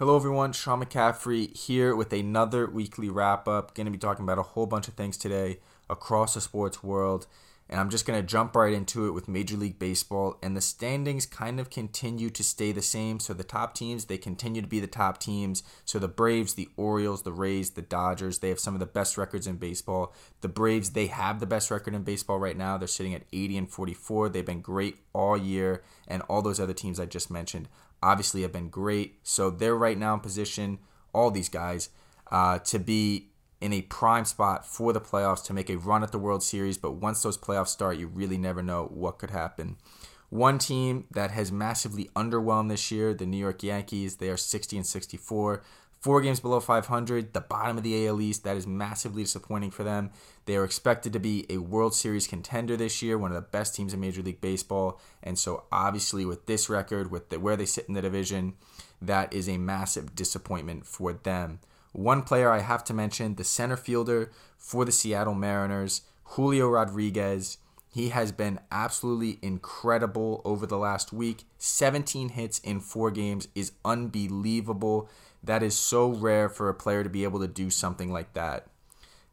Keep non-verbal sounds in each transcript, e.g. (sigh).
Hello, everyone. Sean McCaffrey here with another weekly wrap up. Going to be talking about a whole bunch of things today across the sports world. And I'm just going to jump right into it with Major League Baseball. And the standings kind of continue to stay the same. So the top teams, they continue to be the top teams. So the Braves, the Orioles, the Rays, the Dodgers, they have some of the best records in baseball. The Braves, they have the best record in baseball right now. They're sitting at 80 and 44. They've been great all year. And all those other teams I just mentioned obviously have been great. So they're right now in position, all these guys, uh, to be in a prime spot for the playoffs to make a run at the World Series. But once those playoffs start, you really never know what could happen. One team that has massively underwhelmed this year, the New York Yankees, they are 60 and 64. Four games below 500, the bottom of the AL East. That is massively disappointing for them. They are expected to be a World Series contender this year, one of the best teams in Major League Baseball. And so, obviously, with this record, with the, where they sit in the division, that is a massive disappointment for them. One player I have to mention, the center fielder for the Seattle Mariners, Julio Rodriguez. He has been absolutely incredible over the last week. 17 hits in four games is unbelievable. That is so rare for a player to be able to do something like that.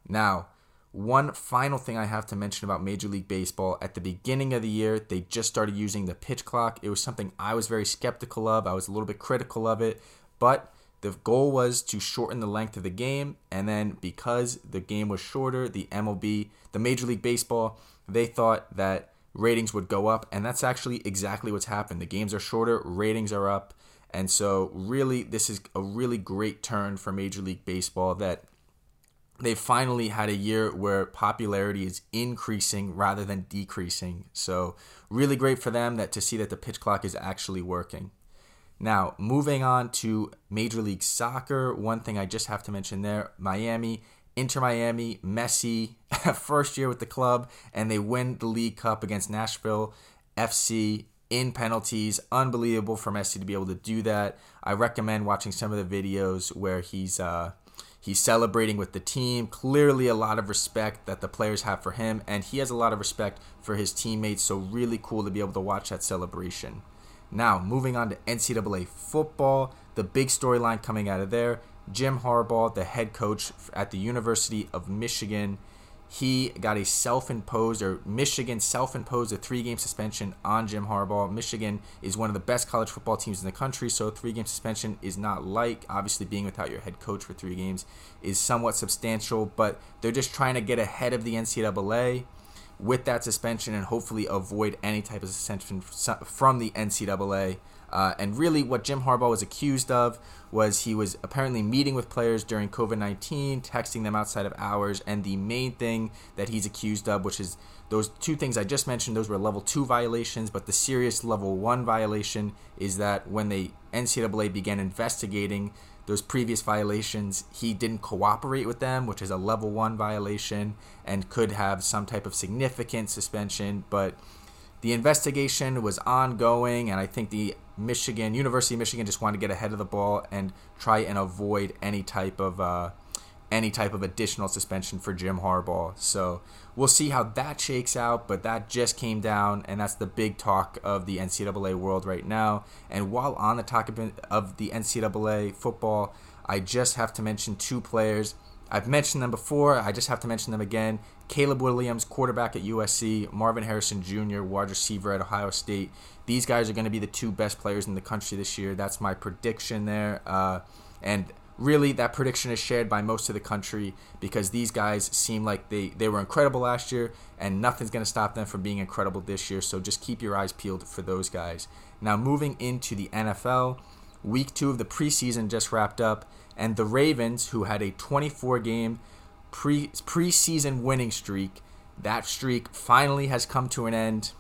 Now, one final thing I have to mention about Major League Baseball at the beginning of the year, they just started using the pitch clock. It was something I was very skeptical of. I was a little bit critical of it, but the goal was to shorten the length of the game. And then because the game was shorter, the MLB, the Major League Baseball, they thought that ratings would go up. And that's actually exactly what's happened. The games are shorter, ratings are up. And so, really, this is a really great turn for Major League Baseball that they finally had a year where popularity is increasing rather than decreasing. So, really great for them that to see that the pitch clock is actually working. Now, moving on to Major League Soccer, one thing I just have to mention there Miami, Inter Miami, Messi, (laughs) first year with the club, and they win the League Cup against Nashville FC in penalties. Unbelievable for Messi to be able to do that. I recommend watching some of the videos where he's uh, he's celebrating with the team. Clearly, a lot of respect that the players have for him, and he has a lot of respect for his teammates. So really cool to be able to watch that celebration. Now, moving on to NCAA football, the big storyline coming out of there. Jim Harbaugh, the head coach at the University of Michigan, he got a self-imposed or Michigan self-imposed a three-game suspension on Jim Harbaugh. Michigan is one of the best college football teams in the country, so three-game suspension is not like obviously being without your head coach for three games is somewhat substantial, but they're just trying to get ahead of the NCAA with that suspension and hopefully avoid any type of suspension from the NCAA. Uh, and really, what Jim Harbaugh was accused of was he was apparently meeting with players during COVID 19, texting them outside of hours. And the main thing that he's accused of, which is those two things I just mentioned, those were level two violations. But the serious level one violation is that when the NCAA began investigating those previous violations, he didn't cooperate with them, which is a level one violation and could have some type of significant suspension. But the investigation was ongoing, and I think the Michigan University of Michigan just wanted to get ahead of the ball and try and avoid any type of uh, any type of additional suspension for Jim Harbaugh. So we'll see how that shakes out, but that just came down, and that's the big talk of the NCAA world right now. And while on the topic of the NCAA football, I just have to mention two players. I've mentioned them before. I just have to mention them again. Caleb Williams, quarterback at USC, Marvin Harrison Jr., wide receiver at Ohio State. These guys are going to be the two best players in the country this year. That's my prediction there. Uh, and really, that prediction is shared by most of the country because these guys seem like they, they were incredible last year, and nothing's going to stop them from being incredible this year. So just keep your eyes peeled for those guys. Now, moving into the NFL, week two of the preseason just wrapped up, and the Ravens, who had a 24 game pre preseason winning streak. That streak finally has come to an end.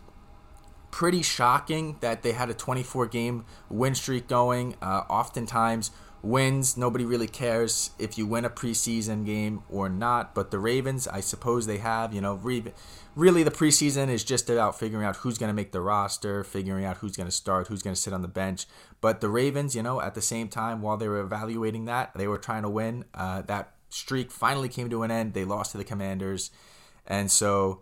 Pretty shocking that they had a 24 game win streak going. Uh, oftentimes, wins, nobody really cares if you win a preseason game or not. But the Ravens, I suppose they have. You know, re- really the preseason is just about figuring out who's going to make the roster, figuring out who's going to start, who's going to sit on the bench. But the Ravens, you know, at the same time, while they were evaluating that, they were trying to win. Uh, that streak finally came to an end. They lost to the Commanders. And so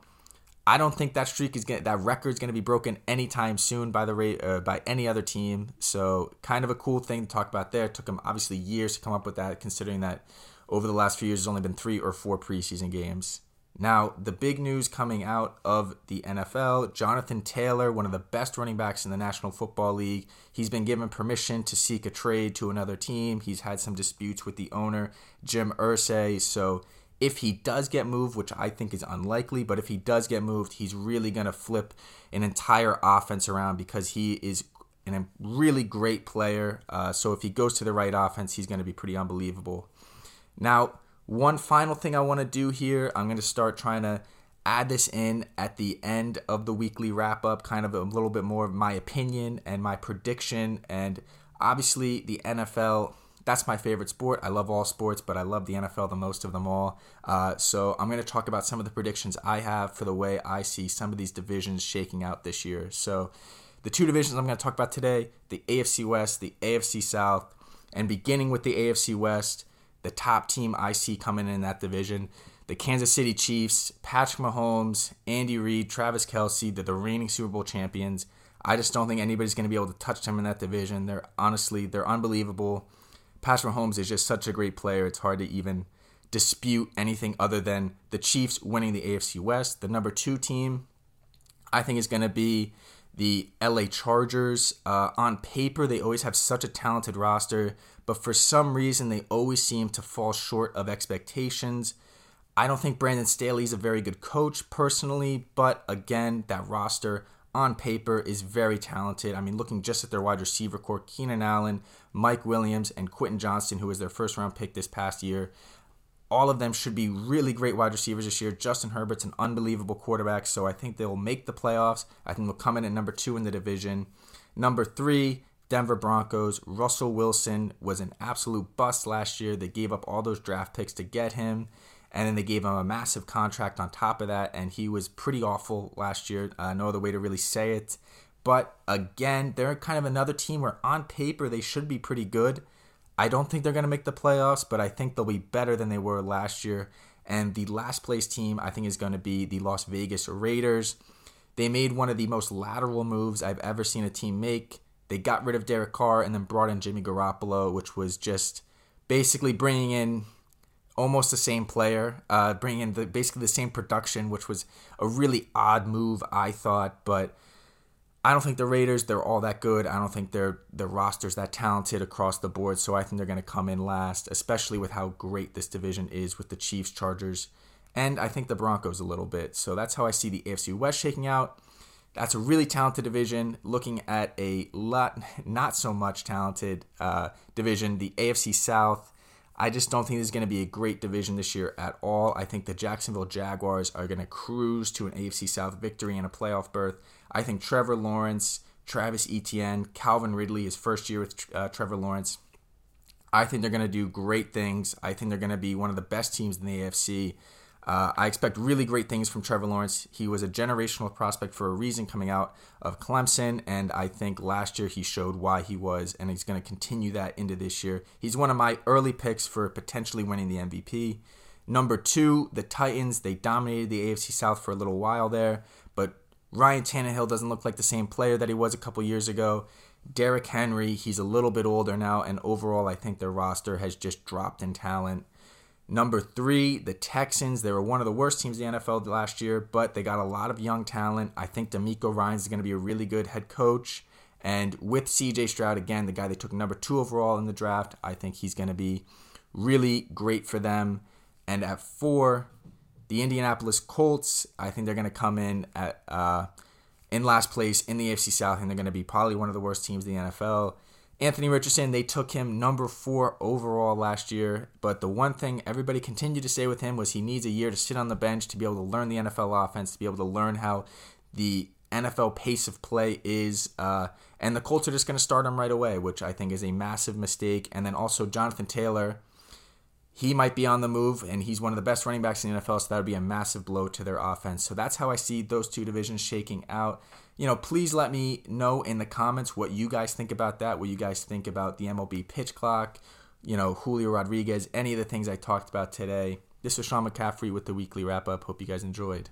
I don't think that streak is gonna, that record is going to be broken anytime soon by the rate uh, by any other team. So kind of a cool thing to talk about there. It took him obviously years to come up with that, considering that over the last few years there's only been three or four preseason games. Now, the big news coming out of the NFL Jonathan Taylor, one of the best running backs in the National Football League, he's been given permission to seek a trade to another team. He's had some disputes with the owner, Jim Irsay. So, if he does get moved, which I think is unlikely, but if he does get moved, he's really going to flip an entire offense around because he is a really great player. Uh, so, if he goes to the right offense, he's going to be pretty unbelievable. Now, one final thing I want to do here, I'm going to start trying to add this in at the end of the weekly wrap up, kind of a little bit more of my opinion and my prediction. And obviously, the NFL, that's my favorite sport. I love all sports, but I love the NFL the most of them all. Uh, so I'm going to talk about some of the predictions I have for the way I see some of these divisions shaking out this year. So the two divisions I'm going to talk about today the AFC West, the AFC South, and beginning with the AFC West the top team I see coming in that division. The Kansas City Chiefs, Patrick Mahomes, Andy Reid, Travis Kelce, they're the reigning Super Bowl champions. I just don't think anybody's going to be able to touch them in that division. They're honestly, they're unbelievable. Patrick Mahomes is just such a great player. It's hard to even dispute anything other than the Chiefs winning the AFC West. The number two team, I think, is going to be the LA Chargers. Uh, on paper, they always have such a talented roster but for some reason they always seem to fall short of expectations. I don't think Brandon Staley is a very good coach personally, but again, that roster on paper is very talented. I mean, looking just at their wide receiver corps, Keenan Allen, Mike Williams, and Quentin Johnston, who was their first round pick this past year, all of them should be really great wide receivers this year. Justin Herbert's an unbelievable quarterback, so I think they'll make the playoffs. I think they'll come in at number two in the division. Number three, Denver Broncos. Russell Wilson was an absolute bust last year. They gave up all those draft picks to get him, and then they gave him a massive contract on top of that, and he was pretty awful last year. Uh, no other way to really say it. But again, they're kind of another team where on paper they should be pretty good. I don't think they're going to make the playoffs, but I think they'll be better than they were last year. And the last place team, I think, is going to be the Las Vegas Raiders. They made one of the most lateral moves I've ever seen a team make. They got rid of Derek Carr and then brought in Jimmy Garoppolo, which was just basically bringing in almost the same player, uh, bringing in the, basically the same production, which was a really odd move, I thought. But I don't think the Raiders they're all that good. I don't think their their roster's that talented across the board. So I think they're going to come in last, especially with how great this division is with the Chiefs, Chargers, and I think the Broncos a little bit. So that's how I see the AFC West shaking out. That's a really talented division. Looking at a lot, (laughs) not so much talented uh, division, the AFC South. I just don't think this is going to be a great division this year at all. I think the Jacksonville Jaguars are going to cruise to an AFC South victory and a playoff berth. I think Trevor Lawrence, Travis Etienne, Calvin Ridley, his first year with uh, Trevor Lawrence. I think they're going to do great things. I think they're going to be one of the best teams in the AFC. Uh, I expect really great things from Trevor Lawrence. He was a generational prospect for a reason coming out of Clemson, and I think last year he showed why he was, and he's going to continue that into this year. He's one of my early picks for potentially winning the MVP. Number two, the Titans. They dominated the AFC South for a little while there, but Ryan Tannehill doesn't look like the same player that he was a couple years ago. Derrick Henry, he's a little bit older now, and overall, I think their roster has just dropped in talent. Number three, the Texans. They were one of the worst teams in the NFL last year, but they got a lot of young talent. I think DeMeco Ryans is going to be a really good head coach. And with CJ Stroud, again, the guy they took number two overall in the draft, I think he's going to be really great for them. And at four, the Indianapolis Colts, I think they're going to come in at uh, in last place in the AFC South, and they're going to be probably one of the worst teams in the NFL. Anthony Richardson, they took him number four overall last year. But the one thing everybody continued to say with him was he needs a year to sit on the bench to be able to learn the NFL offense, to be able to learn how the NFL pace of play is. Uh, and the Colts are just going to start him right away, which I think is a massive mistake. And then also Jonathan Taylor, he might be on the move, and he's one of the best running backs in the NFL, so that would be a massive blow to their offense. So that's how I see those two divisions shaking out you know, please let me know in the comments what you guys think about that, what you guys think about the MLB pitch clock, you know, Julio Rodriguez, any of the things I talked about today. This is Sean McCaffrey with the weekly wrap up. Hope you guys enjoyed.